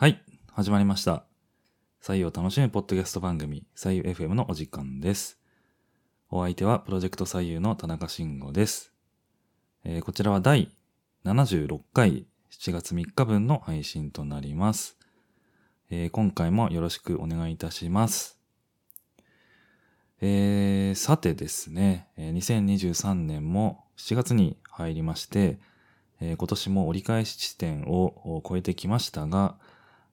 はい、始まりました。採用を楽しむポッドキャスト番組、採用 FM のお時間です。お相手はプロジェクト採用の田中慎吾です。えーこちらは第76回7月3日分の配信となります。えー今回もよろしくお願いいたします。えーさてですね、2023年も7月に入りまして、えー今年も折り返し地点を超えてきましたが、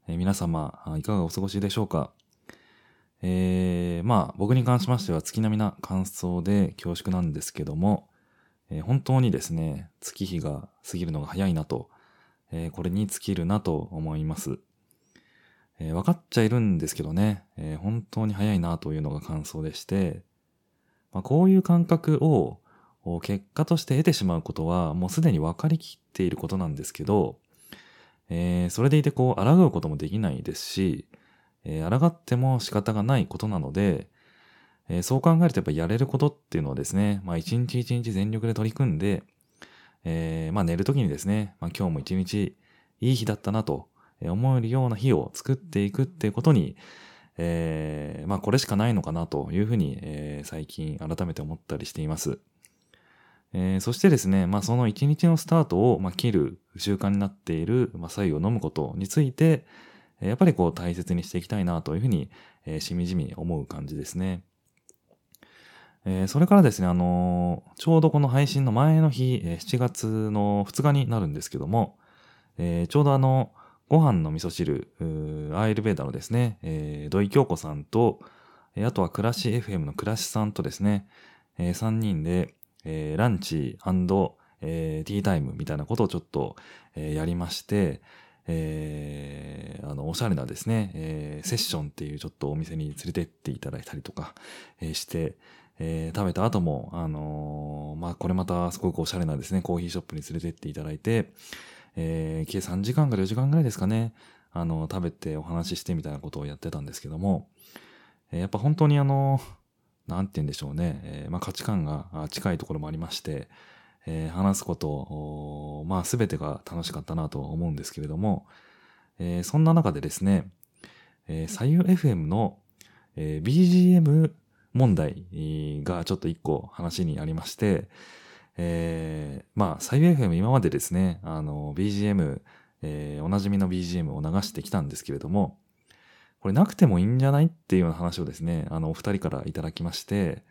え皆様、いかがお過ごしでしょうか？えーまあ、僕に関しましては月並みな感想で恐縮なんですけども、えー本当にですね、月日が過ぎるのが早いなと、えーこれに尽きるなと思います。えー分かっちゃいるんですけどね、えー本当に早いなというのが感想でして、まあ、こういう感覚を結果として得てしまうことはもうすでに分かりきっていることなんですけど、えーそれでいてこう、抗うこともできないですし、えー抗っても仕方がないことなので、えーそう考えるとやっぱやれることっていうのはですね、まあ一日一日全力で取り組んで、えーまあ寝るときにですね、まあ今日も一日いい日だったなと思えるような日を作っていくっていうことに、えーまあこれしかないのかなというふうに、えー最近改めて思ったりしています。えーそしてですね、まあその一日のスタートを、まあ、切る習慣になっている、まあ、白湯を飲むことについて、やっぱりこう大切にしていきたいなというふうに、えーしみじみ思う感じですね。えーそれからですね、あのーちょうどこの配信の前の日、え7月の2日になるんですけども、えちょうどあの、ご飯の味噌汁、アーユルベーダのですね、え土井京子さんと、あとは暮らし FM の暮らしさんとですね、え3人で、えーランチ、えーティータイムみたいなことをちょっと、えーやりまして、えーあの、おしゃれなですね、えーセッションっていうちょっとお店に連れてっていただいたりとか、えーして、えー食べた後も、あのーまあ、これまたすごくおしゃれなですね、コーヒーショップに連れてっていただいて、えー計3時間から4時間ぐらいですかね、あの、食べてお話ししてみたいなことをやってたんですけども、えーやっぱ本当にあの、なんて言うんでしょうね、えーまあ、価値観が近いところもありまして、えー話すこと、まあ、すべてが楽しかったなと思うんですけれども、えーそんな中でですね、えー、左右 FM の、えー BGM 問題がちょっと一個話にありまして、えーまあ、左右 FM 今までですね、あの、BGM、えーおなじみの BGM を流してきたんですけれども、これなくてもいいんじゃないっていうような話をですね、あの、お二人からいただきまして、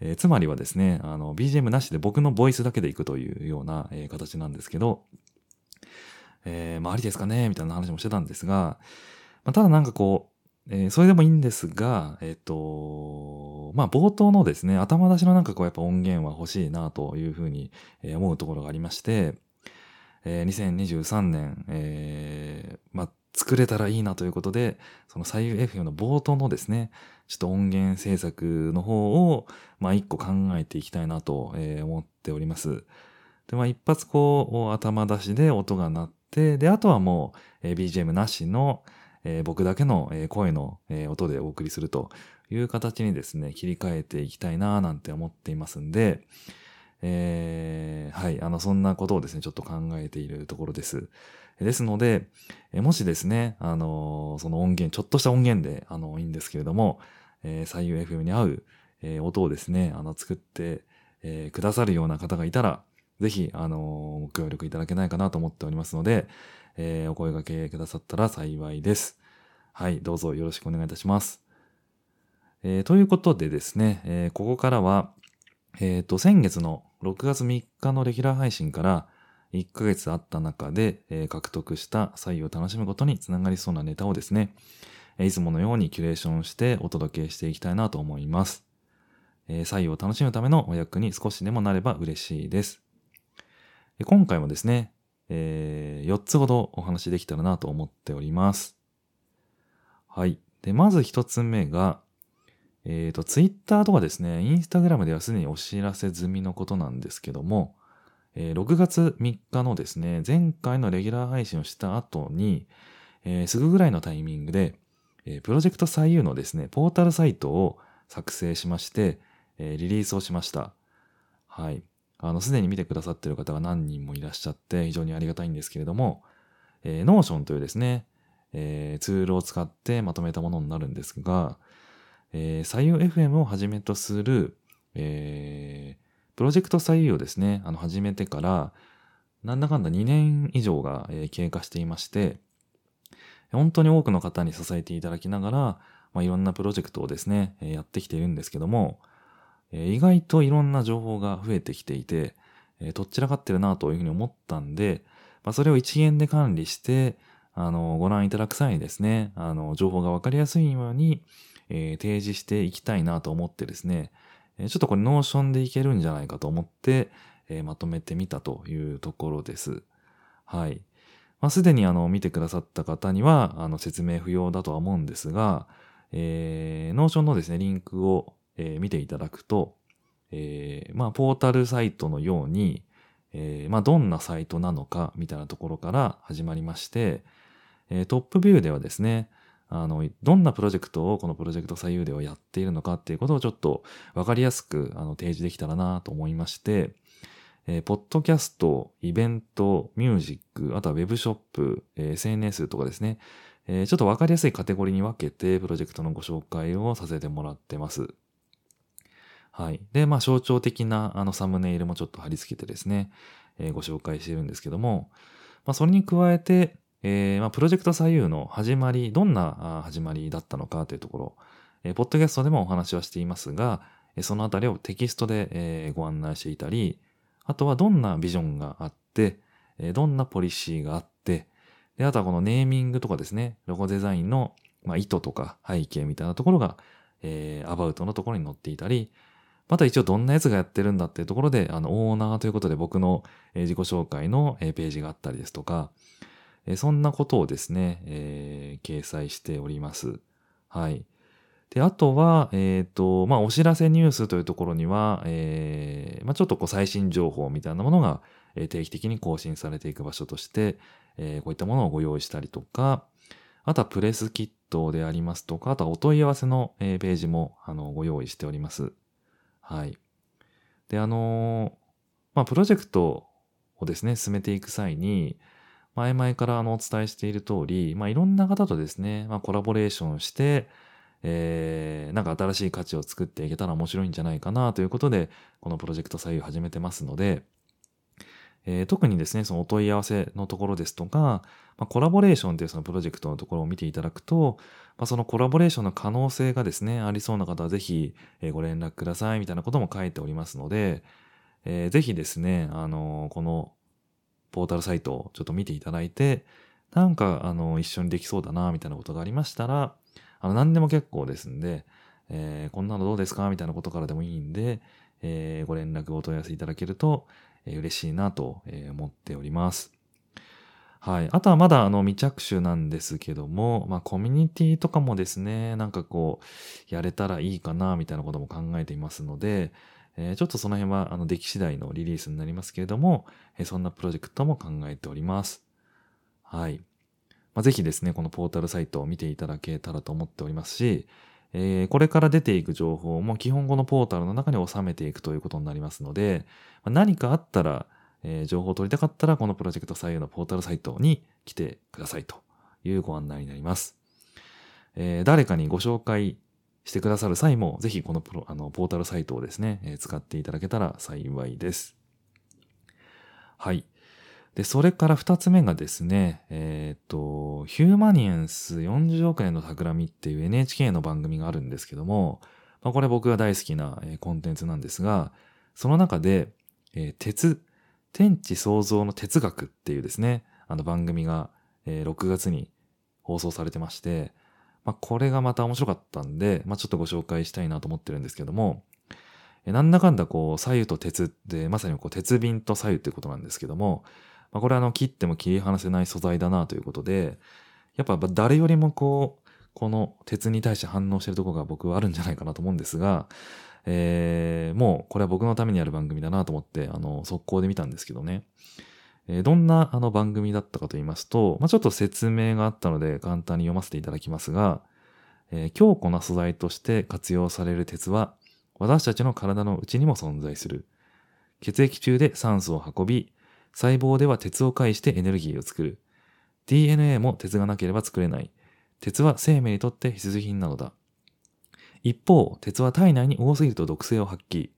えーつまりはですね、あの、BGM なしで僕のボイスだけでいくというような、えー形なんですけど、えーまあ、ありですかねみたいな話もしてたんですが、まあ、ただなんかこう、えーそれでもいいんですが、えっ、と、まあ、冒頭のですね、頭出しのなんかこう、やっぱ音源は欲しいなというふうに思うところがありまして、えー2023年、えーまあ、作れたらいいなということで、その左右 FM の冒頭のですね、ちょっと音源制作の方を、まあ、一個考えていきたいなと、えー思っております。で、まあ、一発こう、頭出しで音が鳴って、で、あとはもう、えー BGM なしの、えー僕だけの、えー声の、えー音でお送りするという形にですね、切り替えていきたいななんて思っていますんで、えーはい、あの、そんなことをですね、ちょっと考えているところです。ですので、えもしですね、あのその音源、ちょっとした音源で、あの、いいんですけれども、えー、左右 FM に合う、えー音をですね、あの、作って、えーくださるような方がいたら、ぜひ、あのご協力いただけないかなと思っておりますので、えーお声掛けくださったら幸いです。はい、どうぞよろしくお願いいたします。えーということでですね、えーここからは、えっ、と、先月の6月3日のレギュラー配信から1ヶ月あった中で、えー獲得した採用を楽しむことにつながりそうなネタをですね、いつものようにキュレーションしてお届けしていきたいなと思います。えー採用を楽しむためのお役に少しでもなれば嬉しいです。え今回もですね、え4つほどお話できたらなと思っております。はい。で、まず1つ目が、えっ、と、ツイッターとかですね、インスタグラムではすでにお知らせ済みのことなんですけども、えー6月3日のですね、前回のレギュラー配信をした後に、えーすぐぐらいのタイミングで、えープロジェクト左右のですね、ポータルサイトを作成しまして、えーリリースをしました。はい。あの、すでに見てくださってる方が何人もいらっしゃって、非常にありがたいんですけれども、えー、Notion というですね、えー、ツールを使ってまとめたものになるんですが、えー、左右 FM をはじめとする、えー、プロジェクト左右をですね、あの、始めてから、なんだかんだ2年以上が、えー、経過していまして、本当に多くの方に支えていただきながら、まあ、いろんなプロジェクトをですね、えやってきているんですけども、え意外といろんな情報が増えてきていて、えとっちらかってるなというふうに思ったんで、まあ、それを一元で管理して、あの、ご覧いただく際にですね、あの、情報がわかりやすいように、えー、提示していきたいなと思ってですね、ちょっとこれノーションでいけるんじゃないかと思って、えー、まとめてみたというところです。はい。まあ、すでにあの、見てくださった方には、あの、説明不要だとは思うんですが、えー、ノーションのですね、リンクを、えー、見ていただくと、えー、まあ、ポータルサイトのように、えー、まあ、どんなサイトなのか、みたいなところから始まりまして、えー、トップビューではですね、あの、どんなプロジェクトをこのプロジェクト左右ではやっているのかっていうことをちょっとわかりやすくあの提示できたらなと思いまして、えー、ポッドキャスト、イベント、ミュージック、あとはウェブショップ、えー、SNS とかですね、えー、ちょっとわかりやすいカテゴリーに分けてプロジェクトのご紹介をさせてもらってます。はい。で、まあ象徴的なあのサムネイルもちょっと貼り付けてですね、えー、ご紹介してるんですけども、まあそれに加えて、えー、まあプロジェクト左右の始まり、どんな始まりだったのかというところ、えー、ポッドキャストでもお話はしていますが、そのあたりをテキストで、えー、ご案内していたり、あとはどんなビジョンがあってえ、どんなポリシーがあって、で、あとはこのネーミングとかですね、ロゴデザインの、まあ、意図とか背景みたいなところが、えー、アバウトのところに載っていたり、また一応どんなやつがやってるんだっていうところで、あの、オーナーということで僕の自己紹介のページがあったりですとか、そんなことをですね、えー、掲載しております。はい。で、あとは、えっ、ー、と、まあ、お知らせニュースというところには、えー、まあ、ちょっとこう最新情報みたいなものが定期的に更新されていく場所として、え、こういったものをご用意したりとか、あとはプレスキットでありますとか、あとはお問い合わせの、え、ページもあのご用意しております。はい。で、あの、まあ、プロジェクトをですね、進めていく際に、前々からあのお伝えしている通り、まあ、いろんな方とですね、まあ、コラボレーションして、えー、なんか新しい価値を作っていけたら面白いんじゃないかなということで、このプロジェクト左右始めてますので、えー、特にですね、そのお問い合わせのところですとか、まあ、コラボレーションというそのプロジェクトのところを見ていただくと、まあ、そのコラボレーションの可能性がですね、ありそうな方はぜひご連絡くださいみたいなことも書いておりますので、えー、ぜひですね、あのー、このポータルサイトをちょっと見ていただいて、なんか、あの、一緒にできそうだな、みたいなことがありましたら、あの、何でも結構ですんで、えー、こんなのどうですかみたいなことからでもいいんで、えー、ご連絡をお問い合わせいただけると、えー、嬉しいなと、え、思っております。はい。あとはまだあの未着手なんですけども、まあコミュニティとかもですね、なんかこう、やれたらいいかな、みたいなことも考えていますので、えー、ちょっとその辺はあの出来次第のリリースになりますけれども、えー、そんなプロジェクトも考えております。はい。まあ、ぜひですね、このポータルサイトを見ていただけたらと思っておりますし、えー、これから出ていく情報も基本語のポータルの中に収めていくということになりますので、まあ、何かあったら、えー、情報を取りたかったら、このプロジェクト左右のポータルサイトに来てくださいというご案内になります。えー、誰かにご紹介してくださる際も、ぜひこのプロあのポータルサイトをですね、えー、使っていただけたら幸いです。はい。で、それから二つ目がですね、えっ、と、ヒューマニエンス40億年の企みっていう NHK の番組があるんですけども、まあ、これ僕が大好きな、コンテンツなんですが、その中で、えー、鉄、天地創造の哲学っていうですね、あの番組が、えー、6月に放送されてまして、まあ、これがまた面白かったんで、まあ、ちょっとご紹介したいなと思ってるんですけども、え、なんだかんだこう、左右と鉄って、まさにこう、鉄瓶と左右っていうことなんですけども、まあ、これあの切っても切り離せない素材だなということで、やっぱ誰よりもこう、この鉄に対して反応してるところが僕はあるんじゃないかなと思うんですが、えー、もうこれは僕のためにやる番組だなと思って、あの、速攻で見たんですけどね。えー、どんなあの番組だったかと言いますと、まあ、ちょっと説明があったので簡単に読ませていただきますが、えー、強固な素材として活用される鉄は、私たちの体の内にも存在する。血液中で酸素を運び、細胞では鉄を介してエネルギーを作る。DNA も鉄がなければ作れない。鉄は生命にとって必需品なのだ。一方、鉄は体内に多すぎると毒性を発揮。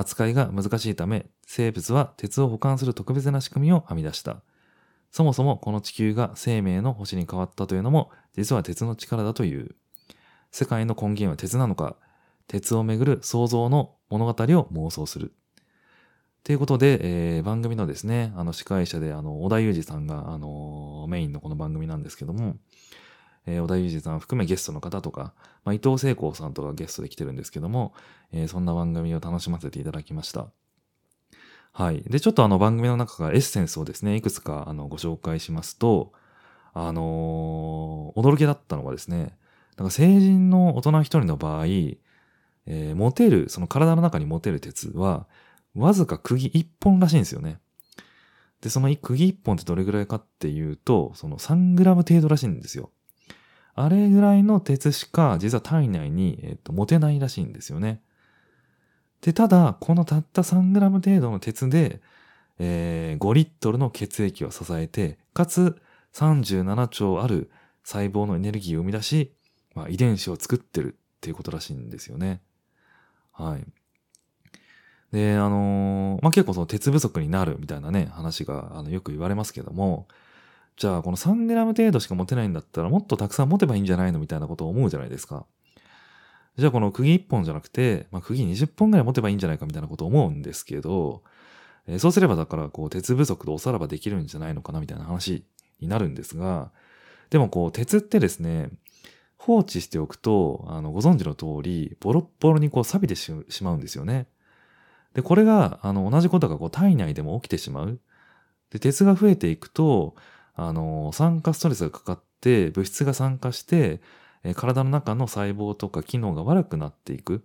扱いが難しいため、生物は鉄を保管する特別な仕組みを編み出した。そもそもこの地球が生命の星に変わったというのも、実は鉄の力だという。世界の根源は鉄なのか、鉄をめぐる創造の物語を妄想する。ということで、えー、番組のですね、あの司会者で、あの、小田裕二さんが、あの、メインのこの番組なんですけども、えー、小田裕二さん含めゲストの方とか、まあ、伊藤聖光さんとかゲストで来てるんですけども、えー、そんな番組を楽しませていただきました。はい。で、ちょっとあの番組の中からエッセンスをですね、いくつかあのご紹介しますと、あのー、驚きだったのがですね、なんか成人の大人一人の場合、えー、持てる、その体の中に持てる鉄は、わずか釘一本らしいんですよね。で、その釘一本ってどれぐらいかっていうと、その3グラム程度らしいんですよ。あれぐらいの鉄しか実は体内に、えー、と持てないらしいんですよね。で、ただ、このたった3グラム程度の鉄で、えー、5リットルの血液を支えて、かつ37兆ある細胞のエネルギーを生み出し、まあ、遺伝子を作ってるっていうことらしいんですよね。はい。で、あのー、まあ、結構その鉄不足になるみたいなね、話があのよく言われますけども、じゃあこの3グラム程度しか持てないんだったらもっとたくさん持てばいいんじゃないのみたいなことを思うじゃないですか。じゃあこの釘1本じゃなくて、まあ、釘20本ぐらい持てばいいんじゃないかみたいなことを思うんですけど、えー、そうすればだからこう鉄不足でおさらばできるんじゃないのかなみたいな話になるんですが、でもこう鉄ってですね、放置しておくと、あの、ご存知の通り、ボロッボロにこう錆びてしまうんですよね。で、これが、あの、同じことがこう体内でも起きてしまう。で、鉄が増えていくと、あの、酸化ストレスがかかって、物質が酸化して、え体の中の細胞とか機能が悪くなっていく。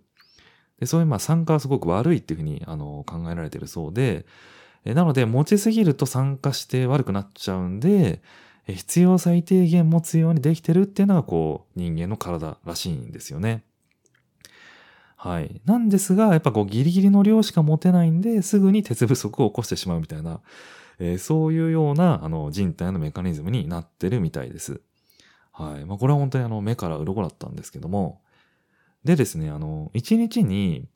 でそういうまあ酸化はすごく悪いっていうふうにあの考えられてるそうで、えなので持ちすぎると酸化して悪くなっちゃうんで、必要最低限持つようにできてるっていうのがこう人間の体らしいんですよね。はい。なんですが、やっぱこうギリギリの量しか持てないんで、すぐに鉄不足を起こしてしまうみたいな、えー、そういうようなあの人体のメカニズムになってるみたいです。はい。まあこれは本当にあの目から鱗だったんですけども、でですね、あの、一日に、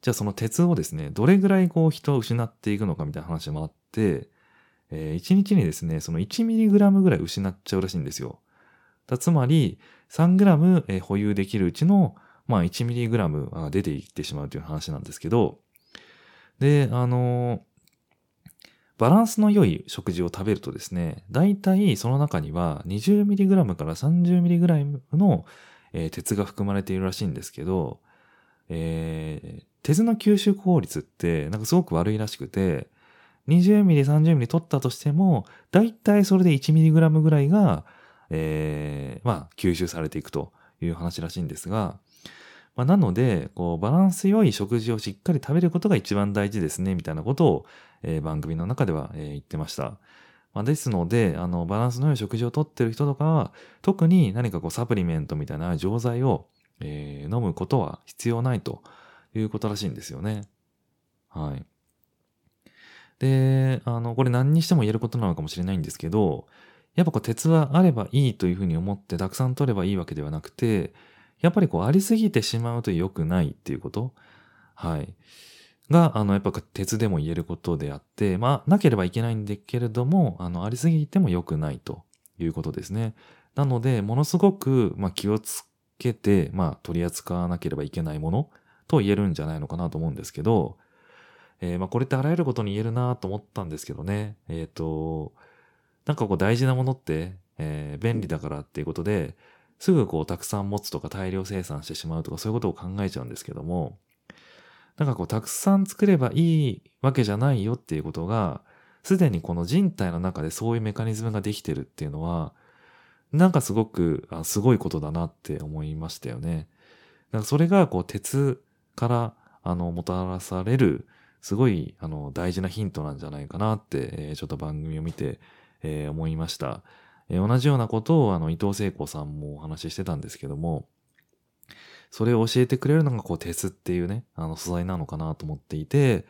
じゃあその鉄をですね、どれぐらいこう人を失っていくのかみたいな話もあって、えー、1日にですね、その 1mg ぐらい失っちゃうらしいんですよ。だつまり、3g、えー、保有できるうちの、まあ、1mg が出ていってしまうという話なんですけど、で、あの、バランスの良い食事を食べるとですね、大体その中には 20mg から 30mg の、えー、鉄が含まれているらしいんですけど、えー、鉄の吸収効率ってなんかすごく悪いらしくて、20ミリ、30ミリ取ったとしても、だいたいそれで1ミリグラムぐらいが、えー、まあ、吸収されていくという話らしいんですが、まあ、なので、こう、バランス良い食事をしっかり食べることが一番大事ですね、みたいなことを、えー、番組の中では、えー、言ってました。まあ、ですので、あの、バランスの良い食事をとってる人とかは、特に何かこう、サプリメントみたいな錠剤を、えー、飲むことは必要ないということらしいんですよね。はい。で、あの、これ何にしても言えることなのかもしれないんですけど、やっぱこう鉄はあればいいというふうに思ってたくさん取ればいいわけではなくて、やっぱりこうありすぎてしまうと良くないっていうこと。はい。が、あの、やっぱ鉄でも言えることであって、まあ、なければいけないんだけれども、あの、ありすぎても良くないということですね。なので、ものすごく、まあ、気をつけて、まあ、取り扱わなければいけないものと言えるんじゃないのかなと思うんですけど、えー、まあこれってあらゆることに言えるなと思ったんですけどね。えっ、ー、と、なんかこう大事なものって、えー、便利だからっていうことで、すぐこうたくさん持つとか大量生産してしまうとかそういうことを考えちゃうんですけども、なんかこうたくさん作ればいいわけじゃないよっていうことが、すでにこの人体の中でそういうメカニズムができてるっていうのは、なんかすごくあすごいことだなって思いましたよね。だかそれがこう鉄からあのもたらされるすごい、あの、大事なヒントなんじゃないかなって、えー、ちょっと番組を見て、えー、思いました。えー、同じようなことを、あの、伊藤聖子さんもお話ししてたんですけども、それを教えてくれるのが、こう、鉄っていうね、あの、素材なのかなと思っていて、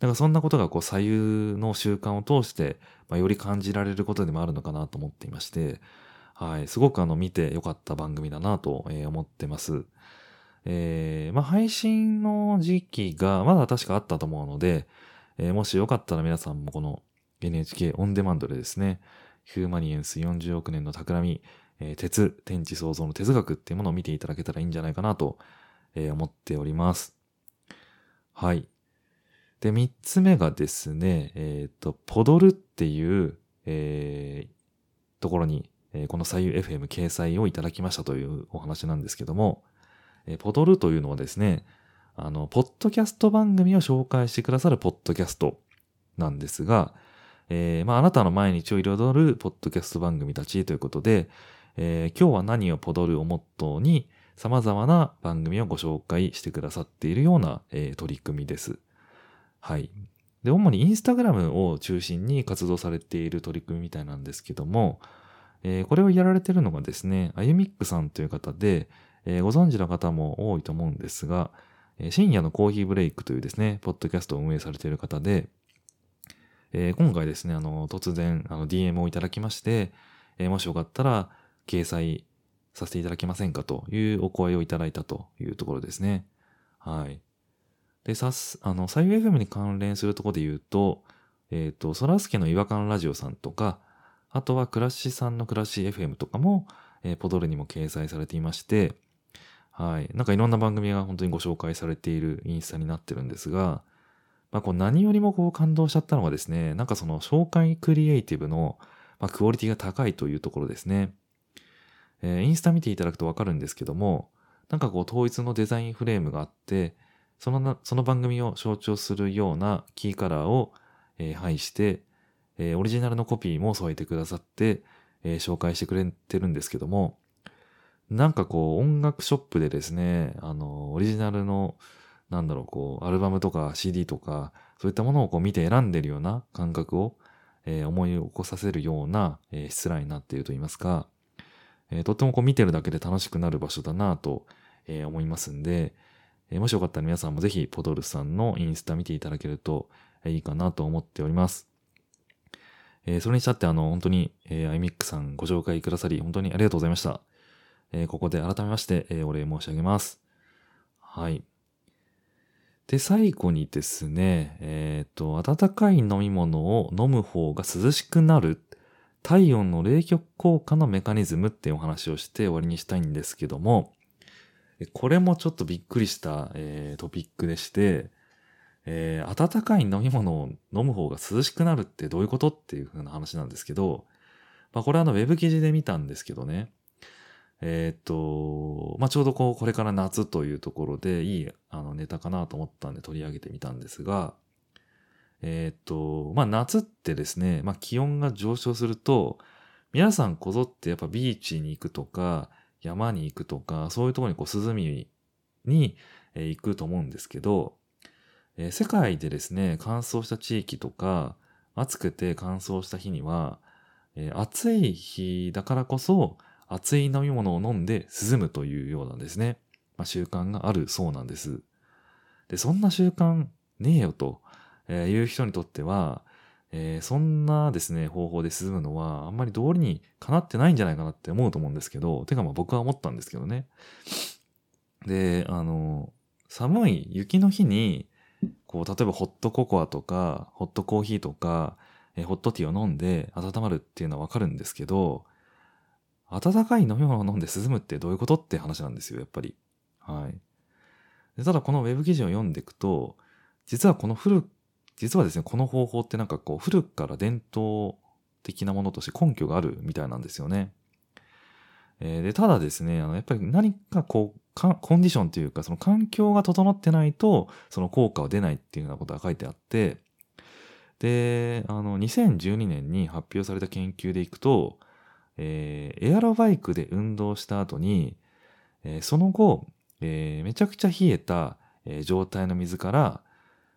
なんかそんなことがこう左右の習慣を通して、まあ、より感じられることでもあるのかなと思っていまして、はい、すごくあの見てよかった番組だなと思ってます。えー、まあ配信の時期がまだ確かあったと思うので、えー、もしよかったら皆さんもこの NHK オンデマンドでですね、ヒューマニエンス40億年の企み、え、鉄、天地創造の哲学っていうものを見ていただけたらいいんじゃないかなと、え、思っております。はい。で、三つ目がですね、えっ、ー、と、ポドルっていう、えー、ところに、えー、この左右 FM 掲載をいただきましたというお話なんですけども、え、ポドルというのはですね、あの、ポッドキャスト番組を紹介してくださるポッドキャストなんですが、え、まあ、あなたの毎日を彩るポッドキャスト番組たちということで、えー、今日は何をポドルをモットーに様々な番組をご紹介してくださっているような、えー、取り組みです。はい。で、主にインスタグラムを中心に活動されている取り組みみたいなんですけども、えー、これをやられているのがですね、あゆみっくさんという方で、えー、ご存知の方も多いと思うんですが、えー、深夜のコーヒーブレイクというですね、ポッドキャストを運営されている方で、えー、今回ですね、あの、突然、あの、DM をいただきまして、えー、もしよかったら、掲載させていただけませんかというお声をいただいたというところですね。はい。で、さす、あの、左右 FM に関連するところで言うと、えっ、ー、と、そらすけの違和感ラジオさんとか、あとはクラッシュさんのクラッシュ FM とかも、えー、ポドルにも掲載されていまして、はい。なんかいろんな番組が本当にご紹介されているインスタになってるんですが、まあ、こう何よりもこう感動しちゃったのがですね、なんかその紹介クリエイティブの、まあ、クオリティが高いというところですね。えー、インスタ見ていただくとわかるんですけども、なんかこう統一のデザインフレームがあって、そのな、その番組を象徴するようなキーカラーを、えー、配して、えー、オリジナルのコピーも添えてくださって、えー、紹介してくれてるんですけども、なんかこう音楽ショップでですね、あの、オリジナルの、なんだろう、こう、アルバムとか CD とか、そういったものをこう見て選んでるような感覚を、えー、思い起こさせるような、えー、失礼になっていると言いますか、えー、とってもこう見てるだけで楽しくなる場所だなと、えー、思いますんで、えー、もしよかったら皆さんもぜひポドルさんのインスタ見ていただけるとえいいかなと思っております。え、それにしたってあの、本当に、えー、アイミックさんご紹介くださり、本当にありがとうございました。え、ここで改めまして、え、お礼申し上げます。はい。で、最後にですね、えっ、と、温かい飲み物を飲む方が涼しくなる体温の冷却効果のメカニズムっていうお話をして終わりにしたいんですけども、これもちょっとびっくりした、えー、トピックでして、えー、温かい飲み物を飲む方が涼しくなるってどういうことっていう風な話なんですけど、まあこれはあのウェブ記事で見たんですけどね、えー、っと、まあちょうどこうこれから夏というところでいいあのネタかなと思ったんで取り上げてみたんですが、えっ、と、まあ夏ってですね、まあ気温が上昇すると、皆さんこぞってやっぱビーチに行くとか、山に行くとか、そういうところにこう涼みに行くと思うんですけど、えー、世界でですね、乾燥した地域とか、暑くて乾燥した日には、えー、暑い日だからこそ、熱い飲み物を飲んで涼むというようなんですね、まあ、習慣があるそうなんです。で、そんな習慣ねえよと。えー、いう人にとっては、えー、そんなですね、方法で進むのは、あんまり道理にかなってないんじゃないかなって思うと思うんですけど、てかまあ僕は思ったんですけどね。で、あの、寒い雪の日に、こう、例えばホットココアとか、ホットコーヒーとか、えー、ホットティーを飲んで温まるっていうのはわかるんですけど、温かい飲み物を飲んで涼むってどういうことって話なんですよ、やっぱり。はい。でただこのウェブ記事を読んでいくと、実はこの古実はですね、この方法ってなんかこう、古くから伝統的なものとして根拠があるみたいなんですよね。えー、で、ただですね、あの、やっぱり何かこう、コンディションというか、その環境が整ってないと、その効果は出ないっていうようなことが書いてあって、で、あの、2012年に発表された研究でいくと、えー、エアロバイクで運動した後に、えー、その後、えー、めちゃくちゃ冷えた、えー、状態の水から、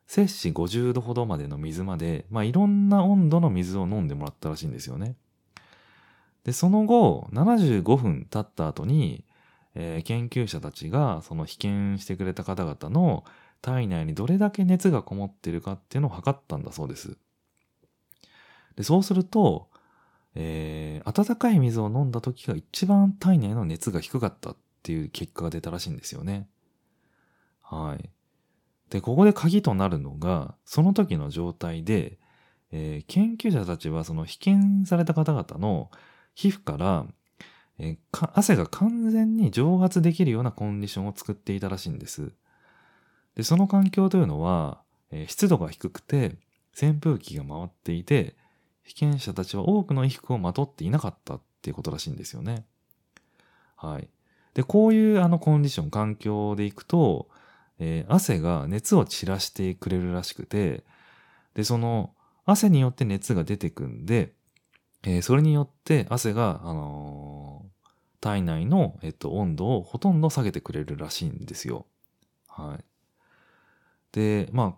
摂氏50度ほどまでの水まで、まあ、いろんな温度の水を飲んでもらったらしいんですよね。で、その後、75分経った後に、えー、研究者たちが、その被験してくれた方々の体内にどれだけ熱がこもってるかっていうのを測ったんだそうです。でそうすると、えー、温かい水を飲んだ時が一番体内の熱が低かったっていう結果が出たらしいんですよね。はい。で、ここで鍵となるのが、その時の状態で、えー、研究者たちはその被験された方々の皮膚から、えー、汗が完全に蒸発できるようなコンディションを作っていたらしいんです。で、その環境というのは、えー、湿度が低くて、扇風機が回っていて、被験者たちは多くの衣服をまとっていなかったっていうことらしいんですよね。はい。で、こういうあのコンディション、環境でいくと、えー、汗が熱を散らしてくれるらしくて、で、その汗によって熱が出てくんで、えー、それによって汗が、あのー、体内の、えっと、温度をほとんど下げてくれるらしいんですよ。はい。で、まあ、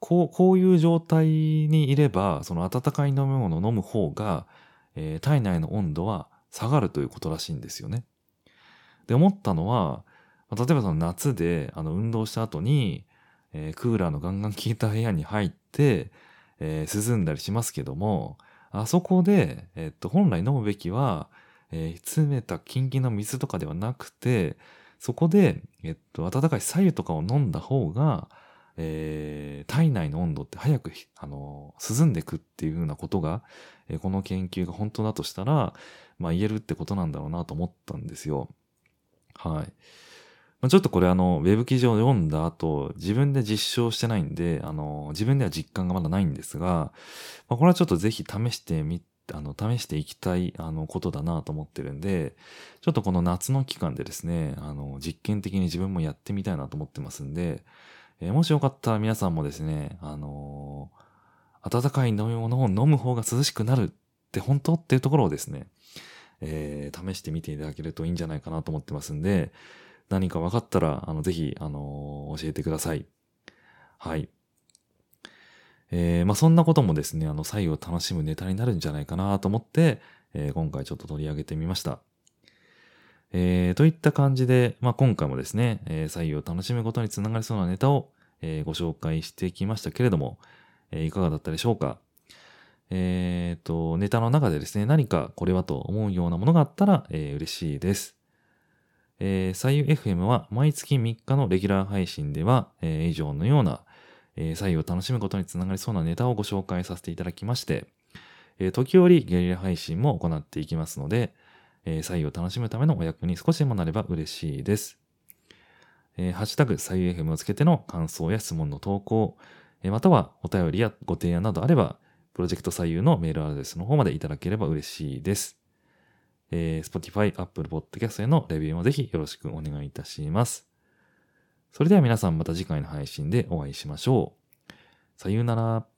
こう、こういう状態にいれば、その温かい飲み物を飲む方が、えー、体内の温度は下がるということらしいんですよね。で、思ったのは、例えばその夏で、あの、運動した後に、えー、クーラーのガンガン効いた部屋に入って、えー、涼んだりしますけども、あそこで、えっと、本来飲むべきは、えー、冷めたキンキンの水とかではなくて、そこで、えっと、温かい白湯とかを飲んだ方が、えー、体内の温度って早く、あの、涼んでくっていうふうなことが、えー、この研究が本当だとしたら、まあ言えるってことなんだろうなと思ったんですよ。はい。まあ、ちょっとこれあの、ウェブ記事を読んだ後、自分で実証してないんで、あの、自分では実感がまだないんですが、まあ、これはちょっとぜひ試してみ、あの、試していきたい、あの、ことだなと思ってるんで、ちょっとこの夏の期間でですね、あの、実験的に自分もやってみたいなと思ってますんで、えー、もしよかったら皆さんもですね、あのー、温かい飲み物を飲む方が涼しくなるって本当っていうところをですね、えー、試してみていただけるといいんじゃないかなと思ってますんで、何か分かったら、あの、ぜひ、あのー、教えてください。はい。えー、まあ、そんなこともですね、あの、左右を楽しむネタになるんじゃないかなと思って、えー、今回ちょっと取り上げてみました。えー、といった感じで、まあ、今回もですね、えー、左右を楽しむことにつながりそうなネタを、えー、ご紹介してきましたけれども、えー、いかがだったでしょうかえっ、ー、と、ネタの中でですね、何かこれはと思うようなものがあったら、えー、嬉しいです。えー、左右 FM は毎月3日のレギュラー配信では、えー、以上のような、えー、左右を楽しむことにつながりそうなネタをご紹介させていただきまして、えー、時折ゲリラ配信も行っていきますので、えー、左右を楽しむためのお役に少しでもなれば嬉しいです。えー、ハッシュタグ左右 FM をつけての感想や質問の投稿、えー、またはお便りやご提案などあれば、プロジェクト左右のメールアドレスの方までいただければ嬉しいです。えー、Spotify、Apple Podcast へのレビューもぜひよろしくお願いいたします。それでは皆さんまた次回の配信でお会いしましょう。さようなら。